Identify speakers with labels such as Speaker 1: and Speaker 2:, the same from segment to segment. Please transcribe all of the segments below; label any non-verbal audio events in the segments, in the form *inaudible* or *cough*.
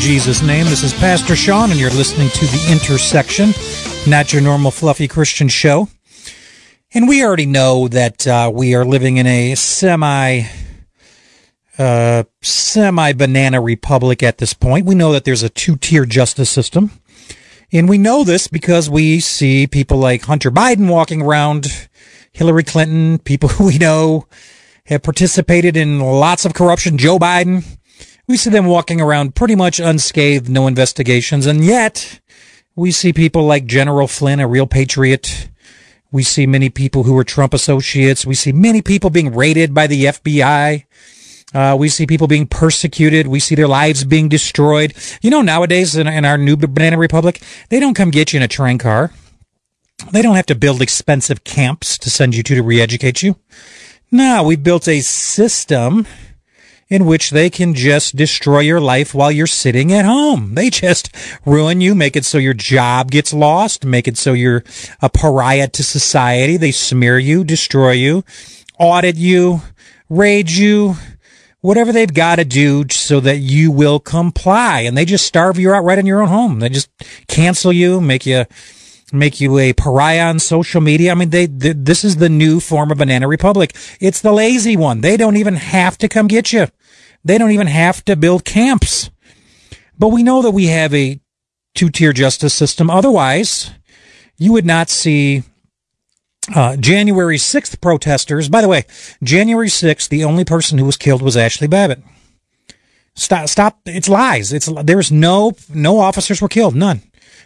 Speaker 1: Jesus' name. This is Pastor Sean, and you're listening to The Intersection, not your normal fluffy Christian show. And we already know that uh, we are living in a semi uh, semi banana republic at this point. We know that there's a two tier justice system. And we know this because we see people like Hunter Biden walking around, Hillary Clinton, people who *laughs* we know have participated in lots of corruption, Joe Biden. We see them walking around pretty much unscathed, no investigations. And yet we see people like General Flynn, a real patriot. We see many people who are Trump associates. We see many people being raided by the FBI. Uh, we see people being persecuted. We see their lives being destroyed. You know, nowadays in, in our new banana republic, they don't come get you in a train car. They don't have to build expensive camps to send you to to re-educate you. No, we've built a system in which they can just destroy your life while you're sitting at home. They just ruin you, make it so your job gets lost, make it so you're a pariah to society. They smear you, destroy you, audit you, raid you, whatever they've got to do so that you will comply. And they just starve you out right in your own home. They just cancel you, make you, make you a pariah on social media. I mean, they, they, this is the new form of banana republic. It's the lazy one. They don't even have to come get you. They don't even have to build camps. But we know that we have a two tier justice system. Otherwise, you would not see uh, January 6th protesters. By the way, January 6th, the only person who was killed was Ashli Babbitt. Stop, stop. It's lies. It's, there's no, no officers were killed. None.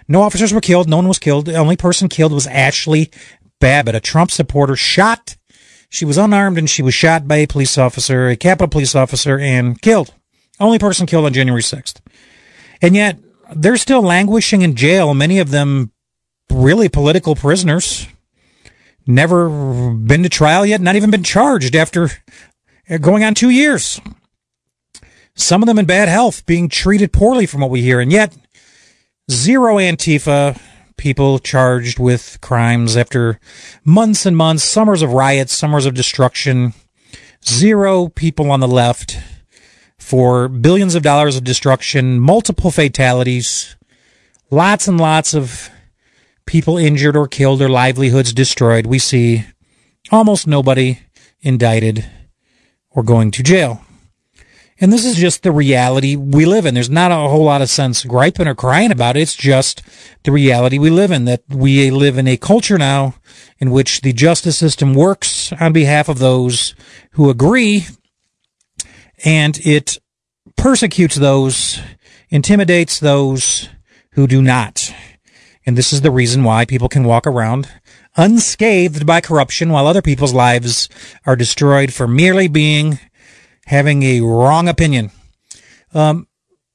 Speaker 1: No officers were killed. No one was killed. The only person killed was Ashli Babbitt, a Trump supporter shot she was unarmed and she was shot by a police officer, a Capitol police officer, and killed. Only person killed on January 6th. And yet, they're still languishing in jail, many of them really political prisoners. Never been to trial yet, not even been charged after uh, going on two years. Some of them in bad health, being treated poorly from what we hear, and yet zero Antifa, people charged with crimes after months and months, summers of riots, summers of destruction, zero people on the left for billions of dollars of destruction, multiple fatalities, lots and lots of people injured or killed or livelihoods destroyed. We see almost nobody indicted or going to jail. And this is just the reality we live in. There's not a whole lot of sense griping or crying about it. It's just the reality we live in, that we live in a culture now in which the justice system works on behalf of those who agree and it persecutes those, intimidates those who do not. And this is the reason why people can walk around unscathed by corruption while other people's lives are destroyed for merely being having a wrong opinion. Um,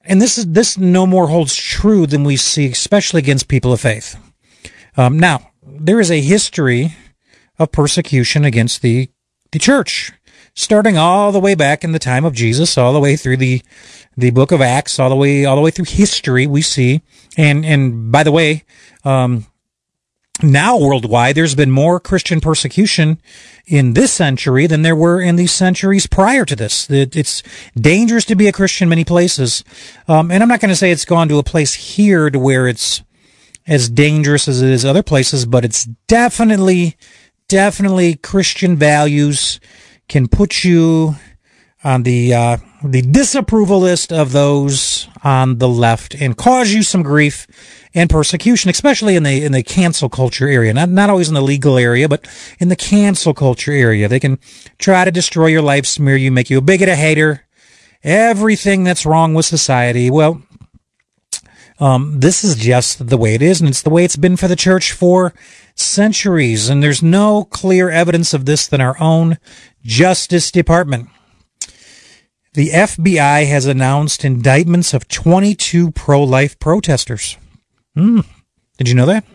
Speaker 1: and this is this no more holds true than we see, especially against people of faith. Um, now, there is a history of persecution against the the church, starting all the way back in the time of Jesus, all the way through the the book of Acts, all the way all the way through history. We see, and and by the way, um, now worldwide, there's been more Christian persecution in this century than there were in the centuries prior to this. It's dangerous to be a Christian many places. Um, and I'm not going to say it's gone to a place here to where it's as dangerous as it is other places, but it's definitely, definitely Christian values can put you on the, uh, the disapproval list of those on the left and cause you some grief and persecution, especially in the in the cancel culture area. Not not always in the legal area, but in the cancel culture area. They can try to destroy your life, smear you, make you a bigot, a hater, everything that's wrong with society. Well, um, this is just the way it is, and it's the way it's been for the church for centuries. And there's no clear evidence of this than our own Justice Department. The FBI has announced indictments of 22 pro-life protesters. Hmm. Did you know that?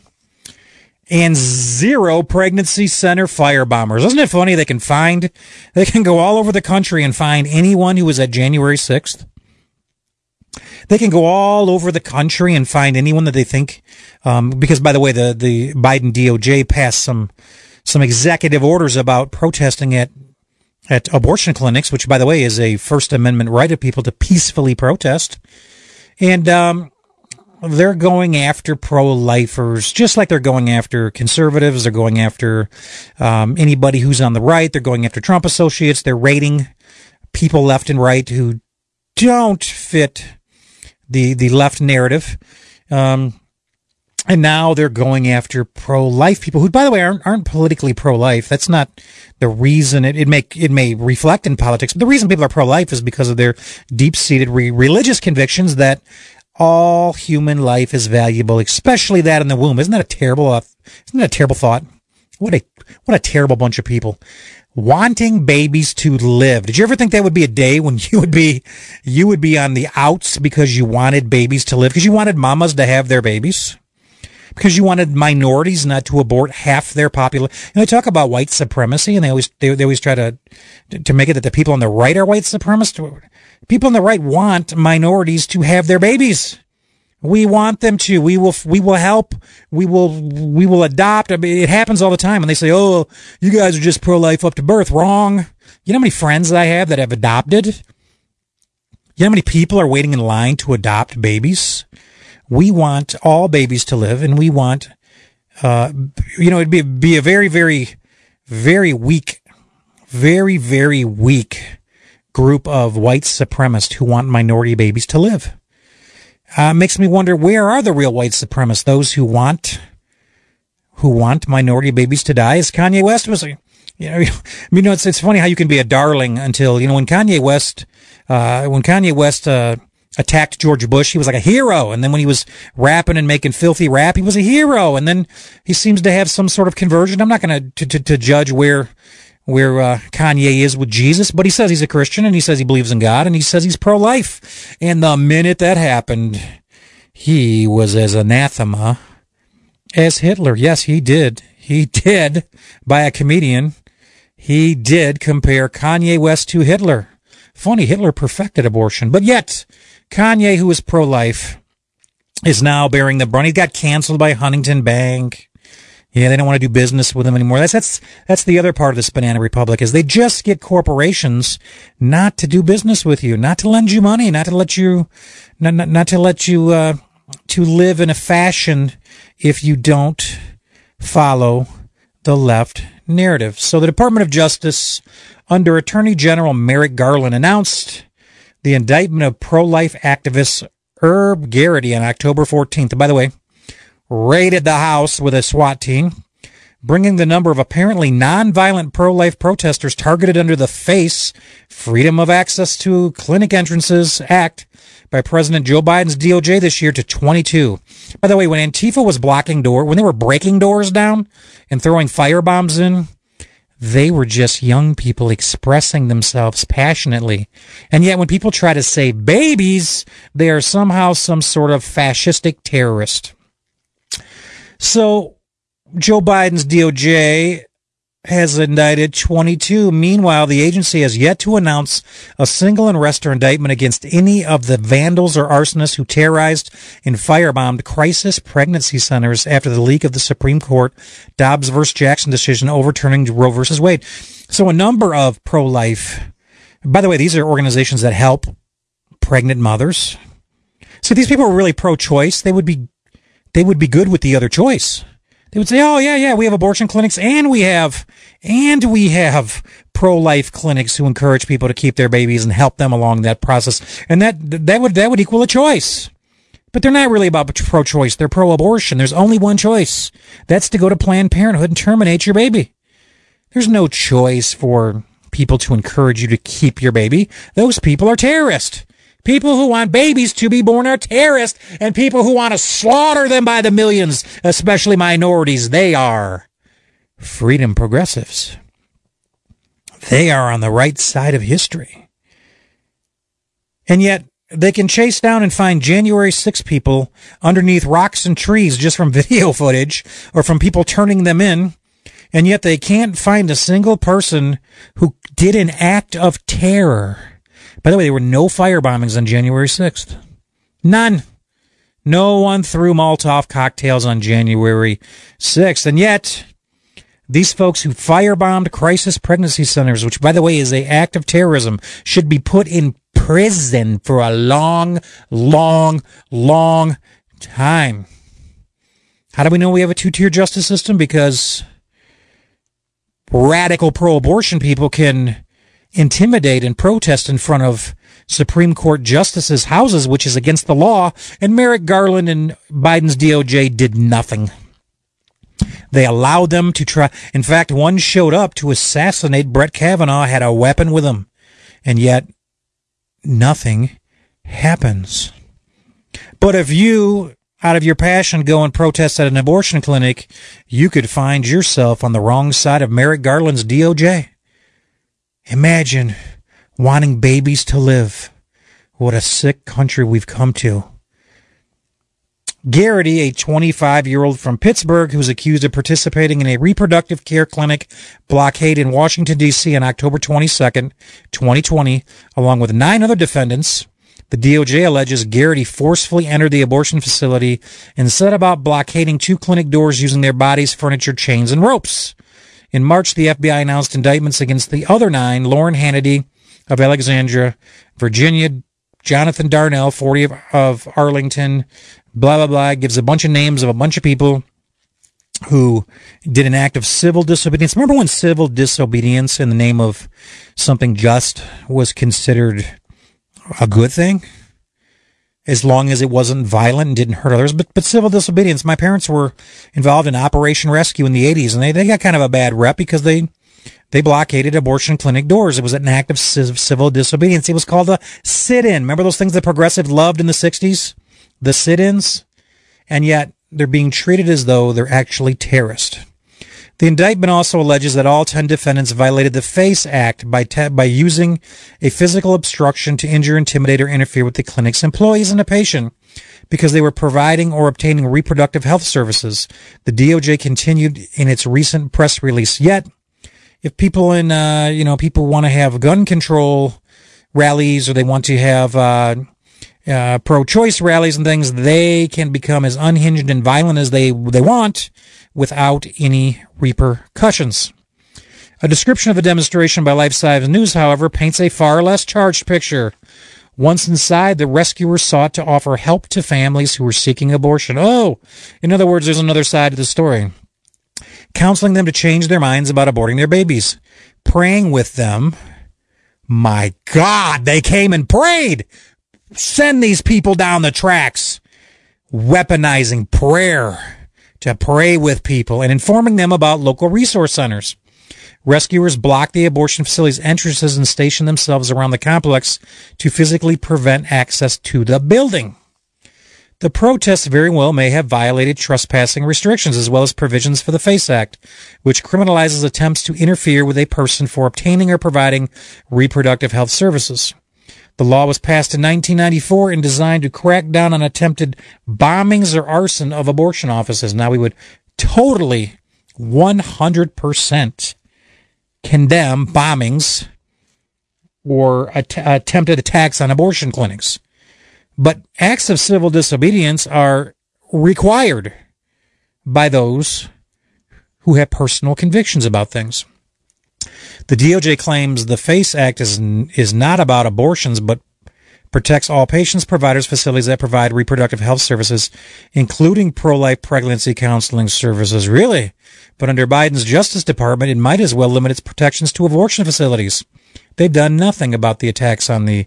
Speaker 1: And zero pregnancy center firebombers. Isn't it funny? They can find, they can go all over the country and find anyone who was at January 6th. They can go all over the country and find anyone that they think, um, because by the way, the, the Biden DOJ passed some, some executive orders about protesting at at abortion clinics, which, by the way, is a First Amendment right of people to peacefully protest. And um, they're going after pro-lifers, just like they're going after conservatives. They're going after um, anybody who's on the right. They're going after Trump associates. They're raiding people left and right who don't fit the the left narrative. Um, and now they're going after pro-life people who, by the way, aren't, aren't politically pro-life. That's not the reason it, it may, it may reflect in politics, but the reason people are pro-life is because of their deep-seated re- religious convictions that all human life is valuable, especially that in the womb. Isn't that a terrible, uh, isn't that a terrible thought? What a, what a terrible bunch of people wanting babies to live. Did you ever think that would be a day when you would be, you would be on the outs because you wanted babies to live, because you wanted mamas to have their babies? Because you wanted minorities not to abort half their population. And they talk about white supremacy and they always, they, they always try to, to make it that the people on the right are white supremacists. People on the right want minorities to have their babies. We want them to. We will. We will help. We will. We will adopt. I mean, it happens all the time, and they say, "Oh, you guys are just pro-life up to birth." Wrong. You know how many friends that I have that have adopted? You know how many people are waiting in line to adopt babies? We want all babies to live, and we want, uh, you know, it'd be be a very, very, very weak, very, very weak group of white supremacists who want minority babies to live. Uh, makes me wonder where are the real white supremacists? Those who want, who want minority babies to die? As Kanye West was, you know, *laughs* you know, it's, it's funny how you can be a darling until, you know, when Kanye West, uh, when Kanye West, uh, attacked George Bush, he was like a hero. And then when he was rapping and making filthy rap, he was a hero. And then he seems to have some sort of conversion. I'm not going to, to, judge where, where uh, Kanye is with Jesus, but he says he's a Christian and he says he believes in God and he says he's pro-life. And the minute that happened, he was as anathema as Hitler. Yes, he did. He *laughs* did by a comedian. He did compare Kanye West to Hitler. Funny, Hitler perfected abortion, but yet Kanye, who is pro-life, is now bearing the brunt. He got canceled by Huntington Bank. Yeah, they don't want to do business with them anymore. That's that's that's the other part of this banana republic is they just get corporations not to do business with you, not to lend you money, not to let you, not not, not to let you uh, to live in a fashion if you don't follow the left narrative. So the Department of Justice, under Attorney General Merrick Garland, announced the indictment of pro-life activist Herb Geraghty on October 14th. By the way, raided the house with a SWAT team, bringing the number of apparently nonviolent pro-life protesters targeted under the FACE Freedom of Access to Clinic Entrances Act by President Joe Biden's DOJ this year to 22. By the way, when Antifa was blocking door, when they were breaking doors down and throwing fire bombs in, they were just young people expressing themselves passionately. And yet when people try to say babies, they are somehow some sort of fascistic terrorist. So Joe Biden's DOJ has indicted 22. Meanwhile, the agency has yet to announce a single arrest or indictment against any of the vandals or arsonists who terrorized and firebombed crisis pregnancy centers after the leak of the Supreme Court Dobbs versus Jackson decision overturning Roe versus Wade. So a number of pro-life, by the way, these are organizations that help pregnant mothers. So these people were really pro-choice, they would be they would be good with the other choice. They would say, "Oh yeah, yeah, we have abortion clinics and we have and we have pro-life clinics who encourage people to keep their babies and help them along that process." And that that would that would equal a choice. But they're not really about pro-choice. They're pro-abortion. There's only one choice. That's to go to Planned Parenthood and terminate your baby. There's no choice for people to encourage you to keep your baby. Those people are terrorists. People who want babies to be born are terrorists, and people who want to slaughter them by the millions, especially minorities, they are freedom progressives. They are on the right side of history. And yet, they can chase down and find January 6 people underneath rocks and trees just from *laughs* video footage or from people turning them in. And yet they can't find a single person who did an act of terror by the way, there were no fire bombings on January 6th. None. No one threw Molotov cocktails on January 6th. And yet, These folks who firebombed crisis pregnancy centers, which by the way is a act of terrorism, should be put in prison for a long, long, long time. How do we know we have a two-tier justice system? Because radical pro-abortion people can intimidate and protest in front of Supreme Court justices' houses, which is against the law, and Merrick Garland and Biden's DOJ did nothing. They allowed them to try. In fact, one showed up to assassinate Brett Kavanaugh, had a weapon with him, and yet nothing happens. But if you, out of your passion, go and protest at an abortion clinic, you could find yourself on the wrong side of Merrick Garland's DOJ. Imagine wanting babies to live. What a sick country we've come to. Geraghty, a 25 year old from Pittsburgh who was accused of participating in a reproductive care clinic blockade in Washington, D.C. on October 22nd, 2020, along with nine other defendants. The DOJ alleges Geraghty forcefully entered the abortion facility and set about blockading two clinic doors using their bodies, furniture, chains, and ropes. In March, the FBI announced indictments against the other nine, Lauren Hannity of Alexandria, Virginia, Jonathan Darnel, 40 of, of Arlington, blah, blah, blah, gives a bunch of names of a bunch of people who did an act of civil disobedience. Remember when civil disobedience in the name of something just was considered a good thing? As long as it wasn't violent and didn't hurt others. But, but civil disobedience, my parents were involved in Operation Rescue in the 80s and they, they got kind of a bad rep because they, they blockaded abortion clinic doors. It was an act of civil disobedience. It was called a sit-in. Remember those things that progressive loved in the 60s? the sit-ins, and yet they're being treated as though they're actually terrorists. The indictment also alleges that all 10 defendants violated the FACE Act by, te- by using a physical obstruction to injure, intimidate, or interfere with the clinic's employees and the patient because they were providing or obtaining reproductive health services. The DOJ continued in its recent press release. Yet, if people in, uh, you know, people want to have gun control rallies or they want to have, uh, uh, pro-choice rallies and things, they can become as unhinged and violent as they they want without any repercussions. A description of the demonstration by LifeSite News, however, paints a far less charged picture. Once inside, the rescuers sought to offer help to families who were seeking abortion. Oh, in other words, there's another side to the story. Counseling them to change their minds about aborting their babies. Praying with them. My God, they came and prayed send these people down the tracks, weaponizing prayer to pray with people and informing them about local resource centers. Rescuers block the abortion facility's entrances and station themselves around the complex to physically prevent access to the building. The protests very well may have violated trespassing restrictions as well as provisions for the FACE Act, which criminalizes attempts to interfere with a person for obtaining or providing reproductive health services. The law was passed in 1994 and designed to crack down on attempted bombings or arson of abortion offices. Now we would totally 100% condemn bombings or att- attempted attacks on abortion clinics. But acts of civil disobedience are required by those who have personal convictions about things. The DOJ claims the FACE Act is, is not about abortions, but protects all patients, providers, facilities that provide reproductive health services, including pro-life pregnancy counseling services. Really? But under Biden's Justice Department, it might as well limit its protections to abortion facilities. They've done nothing about the attacks on the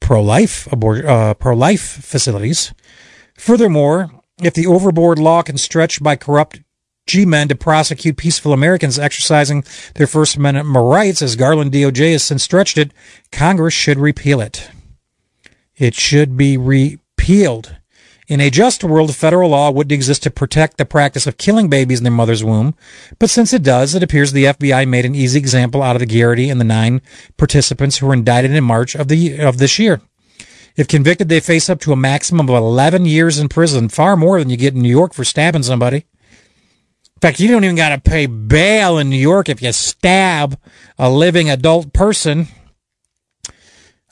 Speaker 1: pro-life abor- uh, pro-life facilities. Furthermore, if the overboard law can stretch by corrupt G-men to prosecute peaceful Americans exercising their First Amendment rights, as Garland DOJ has since stretched it, Congress should repeal it. It should be repealed. In a just world, federal law wouldn't exist to protect the practice of killing babies in their mother's womb, but since it does, it appears the FBI made an easy example out of the Geraghty and the nine participants who were indicted in March of the of this year. If convicted, they face up to a maximum of 11 years in prison, far more than you get in New York for stabbing somebody. Fact, you don't even got to pay bail in New York if you stab a living adult person.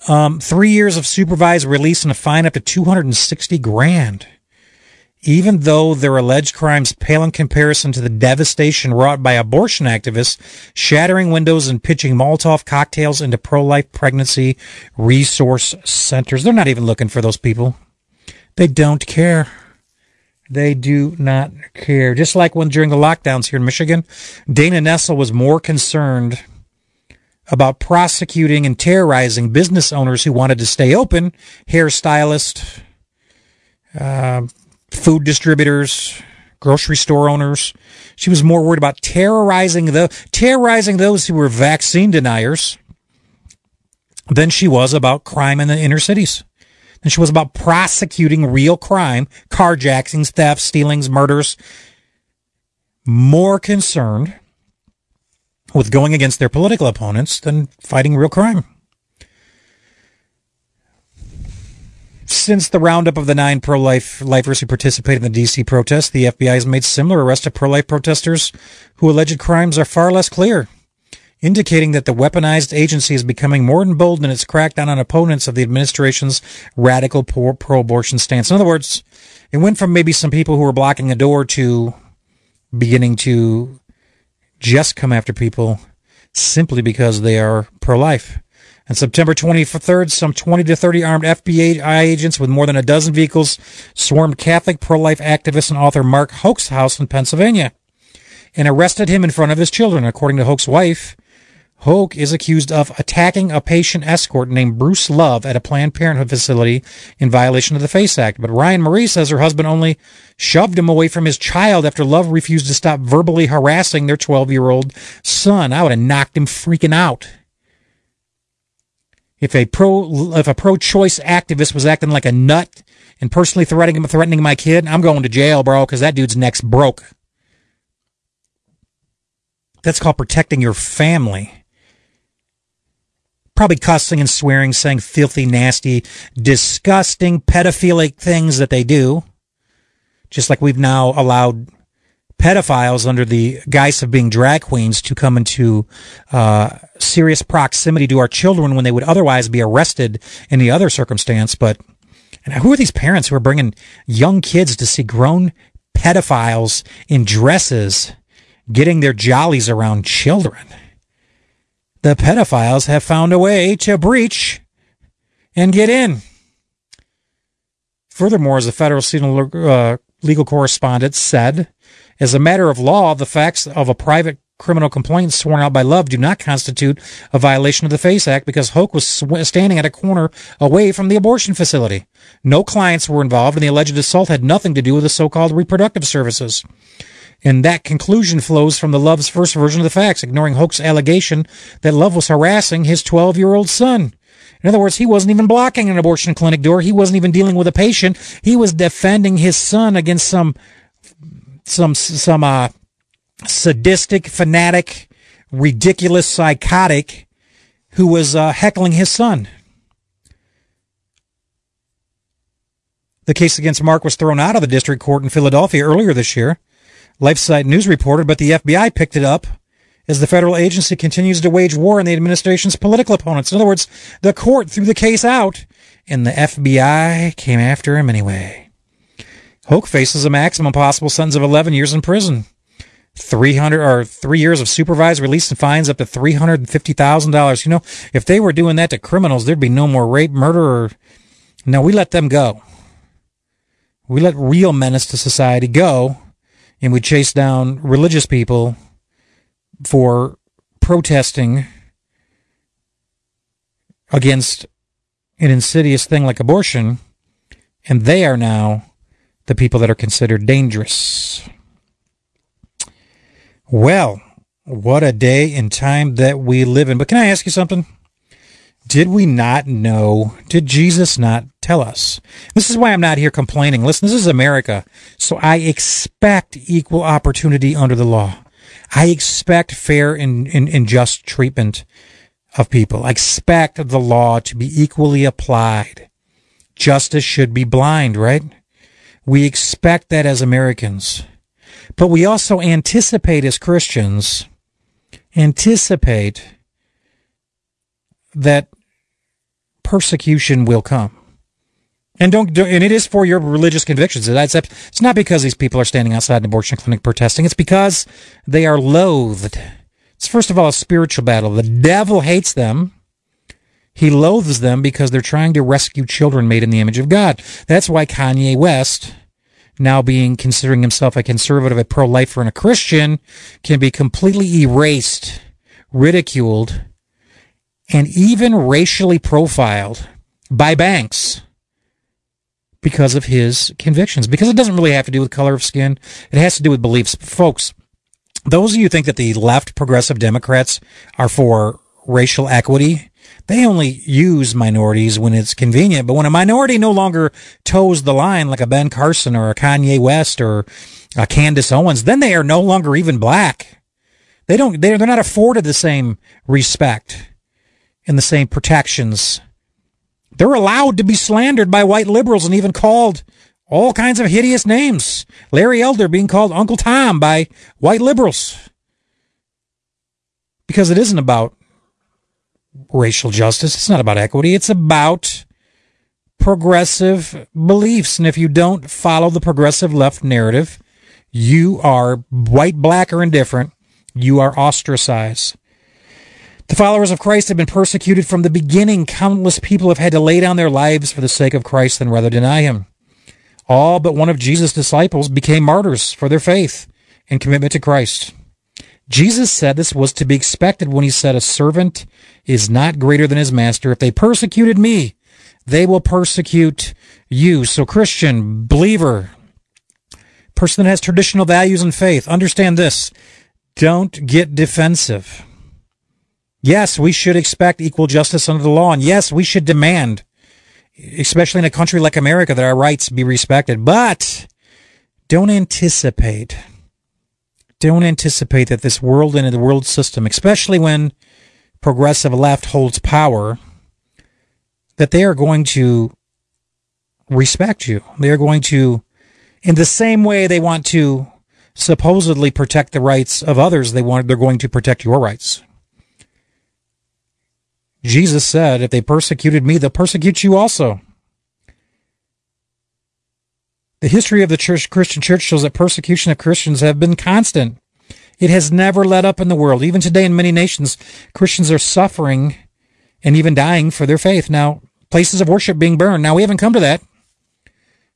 Speaker 1: Um, three years of supervised release and a fine up to 260 grand. even though their alleged crimes pale in comparison to the devastation wrought by abortion activists shattering windows and pitching Molotov cocktails into pro-life pregnancy resource centers. They're not even looking for those people. They don't care. They do not care. Just like when during the lockdowns here in Michigan, Dana Nessel was more concerned about prosecuting and terrorizing business owners who wanted to stay open, hairstylists, uh, food distributors, grocery store owners. She was more worried about terrorizing the terrorizing those who were vaccine deniers than she was about crime in the inner cities. And she was about prosecuting real crime, carjackings, thefts, stealings, murders. More concerned with going against their political opponents than fighting real crime. Since the roundup of the nine pro-life lifers who participated in the DC protest, the FBI has made similar arrests of pro-life protesters who alleged crimes are far less clear, indicating that the weaponized agency is becoming more emboldened in its crackdown on opponents of the administration's radical pro-abortion stance. In other words, it went from maybe some people who were blocking a door to beginning to just come after people simply because they are pro-life. On September 23rd, some 20 to 30 armed FBI agents with more than a dozen vehicles swarmed Catholic pro-life activist and author Mark Houck's house in Pennsylvania and arrested him in front of his children. According to Houck's wife, Houck is accused of attacking a patient escort named Bruce Love at a Planned Parenthood facility in violation of the FACE Act. But Ryan Marie says her husband only shoved him away from his child after Love refused to stop verbally harassing their 12 year old son. I would have knocked him freaking out. If a pro if a pro choice activist was acting like a nut and personally threatening threatening my kid, I'm going to jail, bro, because that dude's next broke. That's called protecting your family. Probably cussing and swearing, saying filthy, nasty, disgusting, pedophilic things that they do. Just like we've now allowed pedophiles under the guise of being drag queens to come into uh, serious proximity to our children when they would otherwise be arrested in the other circumstance. But and who are these parents who are bringing young kids to see grown pedophiles in dresses getting their jollies around children? The pedophiles have found a way to breach and get in. Furthermore, as the federal uh, legal correspondent said, as a matter of law, the facts of a private criminal complaint sworn out by Love do not constitute a violation of the FACE Act because Houck was standing at a corner away from the abortion facility. No clients were involved and the alleged assault had nothing to do with the so-called reproductive services. And that conclusion flows from the Love's first version of the facts, ignoring Houck's allegation that Love was harassing his 12-year-old son. In other words, he wasn't even blocking an abortion clinic door. He wasn't even dealing with a patient. He was defending his son against some some some uh, sadistic, fanatic, ridiculous, psychotic who was uh, heckling his son. The case against Mark was thrown out of the district court in Philadelphia earlier this year. LifeSite News reported, but the FBI picked it up as the federal agency continues to wage war on the administration's political opponents. In other words, the court threw the case out, and the FBI came after him anyway. Houck faces a maximum possible sentence of 11 years in prison. 300 or three years of supervised release and fines up to $350,000. You know, if they were doing that to criminals, there'd be no more rape, murder, or no, we let them go. We let real menace to society go and we chase down religious people for protesting against an insidious thing like abortion. And they are now the people that are considered dangerous. Well, what a day and time that we live in. But can I ask you something? Did we not know? Did Jesus not tell us? This is why I'm not here complaining. Listen, this is America. So I expect equal opportunity under the law. I expect fair and, and, and just treatment of people. I expect the law to be equally applied. Justice should be blind, right? We expect that as Americans. But we also anticipate as Christians, anticipate that persecution will come. And don't do, and it is for your religious convictions. It's, it's not because these people are standing outside an abortion clinic protesting. It's because they are loathed. It's first of all a spiritual battle. The devil hates them. He loathes them because they're trying to rescue children made in the image of God. That's why Kanye West, now being considering himself a conservative, a pro-lifer, and a Christian, can be completely erased, ridiculed, and even racially profiled by banks because of his convictions. Because it doesn't really have to do with color of skin. It has to do with beliefs. Folks, those of you think that the left progressive Democrats are for racial equity, they only use minorities when it's convenient. But when a minority no longer toes the line like a Ben Carson or a Kanye West or a Candace Owens, then they are no longer even black. They don't, they're, they're not afforded the same respect and the same protections they're allowed to be slandered by white liberals and even called all kinds of hideous names. Larry Elder being called Uncle Tom by white liberals. Because it isn't about racial justice. It's not about equity. It's about progressive beliefs. And if you don't follow the progressive left narrative, you are white, black, or indifferent. You are ostracized. The followers of Christ have been persecuted from the beginning. Countless people have had to lay down their lives for the sake of Christ and rather deny him. All but one of Jesus' disciples became martyrs for their faith and commitment to Christ. Jesus said this was to be expected when he said, A servant is not greater than his master. If they persecuted me, they will persecute you. So, Christian, believer, person that has traditional values and faith, understand this. Don't get defensive. Yes, we should expect equal justice under the law. And yes, we should demand, especially in a country like America, that our rights be respected. But don't anticipate, don't anticipate that this world and the world system, especially when progressive left holds power, that they are going to respect you. They are going to, in the same way they want to supposedly protect the rights of others, they want, they're going to protect your rights. Jesus said, if they persecuted me, they'll persecute you also. The history of the church, Christian church shows that persecution of Christians have been constant. It has never let up in the world. Even today in many nations, Christians are suffering and even dying for their faith. Now, places of worship being burned. Now, we haven't come to that.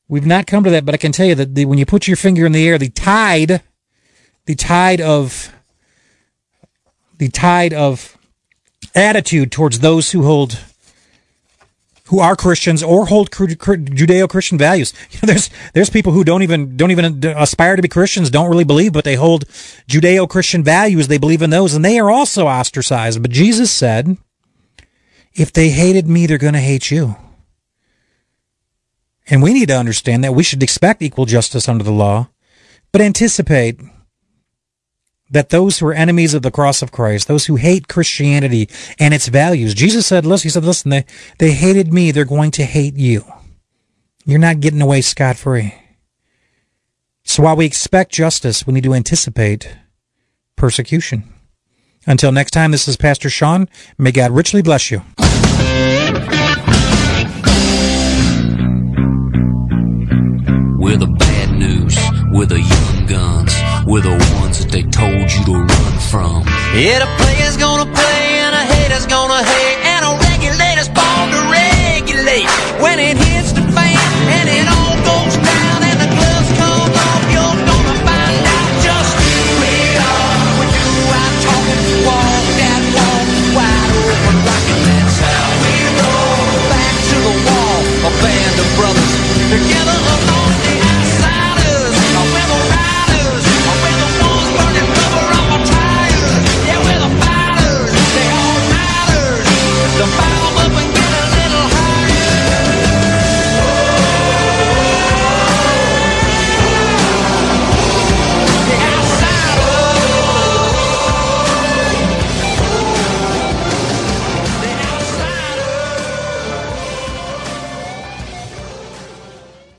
Speaker 1: We've not come to that, but I can tell you that the, when you put your finger in the air, the tide, the tide of, the tide of attitude towards those who hold who are Christians or hold Judeo-Christian values. *laughs* You know, there's there's people who don't even don't even aspire to be Christians, don't really believe, but they hold Judeo-Christian values. They believe in those, and they are also ostracized. But Jesus said, "If they hated me, they're going to hate you." And we need to understand that we should expect equal justice under the law, but anticipate that those who are enemies of the cross of Christ, those who hate Christianity and its values, Jesus said, listen, he said, listen, they, they hated me. They're going to hate you. You're not getting away scot free. So while we expect justice, we need to anticipate persecution. Until next time, this is Pastor Sean. May God richly bless you.
Speaker 2: We're the bad news. We're the young. We're the ones that they told you to run from. Yeah, the player's gonna play